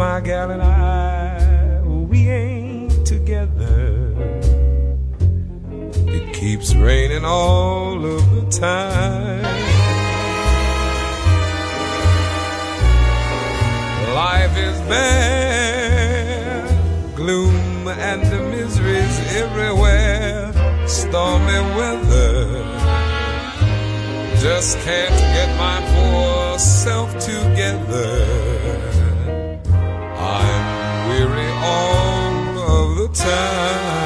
My gal and I, oh, we ain't together. It keeps raining all of the time. Life is bad, gloom and miseries everywhere, stormy weather. Just can't get my poor self together. All of the time.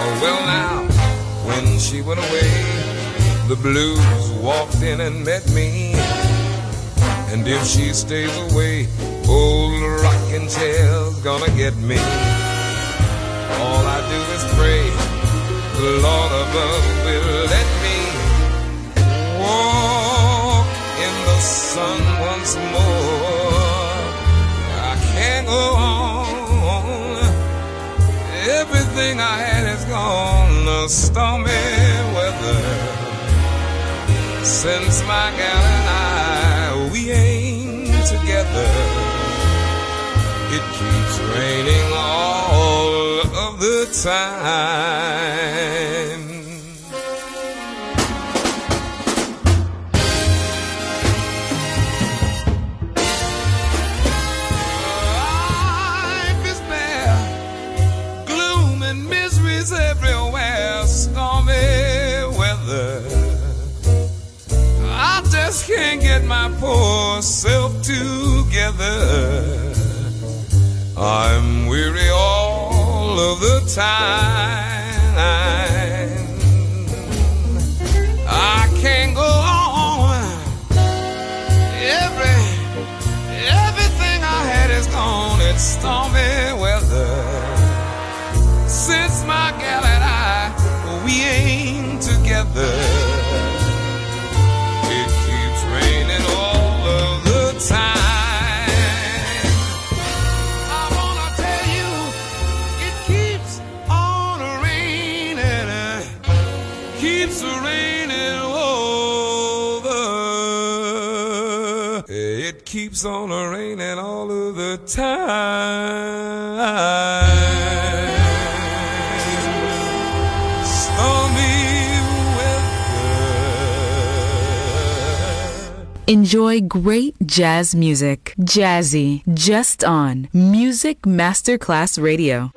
Oh, well, now, when she went away, the blues walked in and met me. And if she stays away, old rocking chair's gonna get me. All I do is pray the Lord above will let me walk in the sun once more. Go on. Everything I had is gone. The stormy weather. Since my gal and I, we ain't together. It keeps raining all of the time. Get my poor self together. I'm weary all of the time. I can't go on. Every everything I had is gone. It's stormy weather. Since my gal and I, we ain't together. Time. Stormy weather. Enjoy great jazz music. Jazzy, just on Music Masterclass Radio.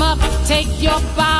Come up, take your bow.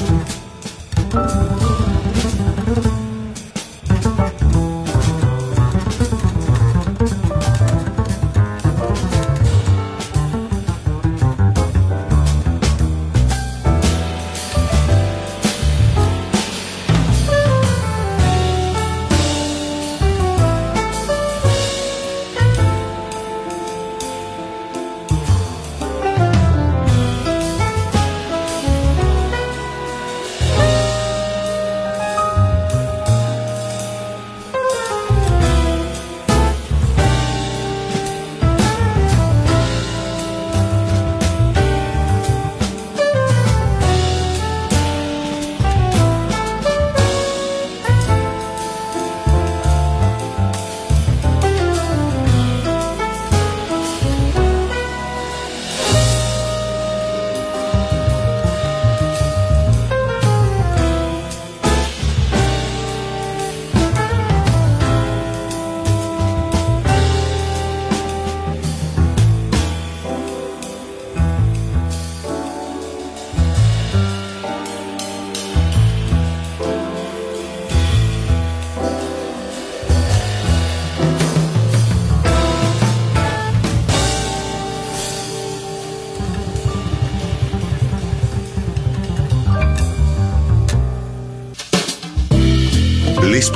you.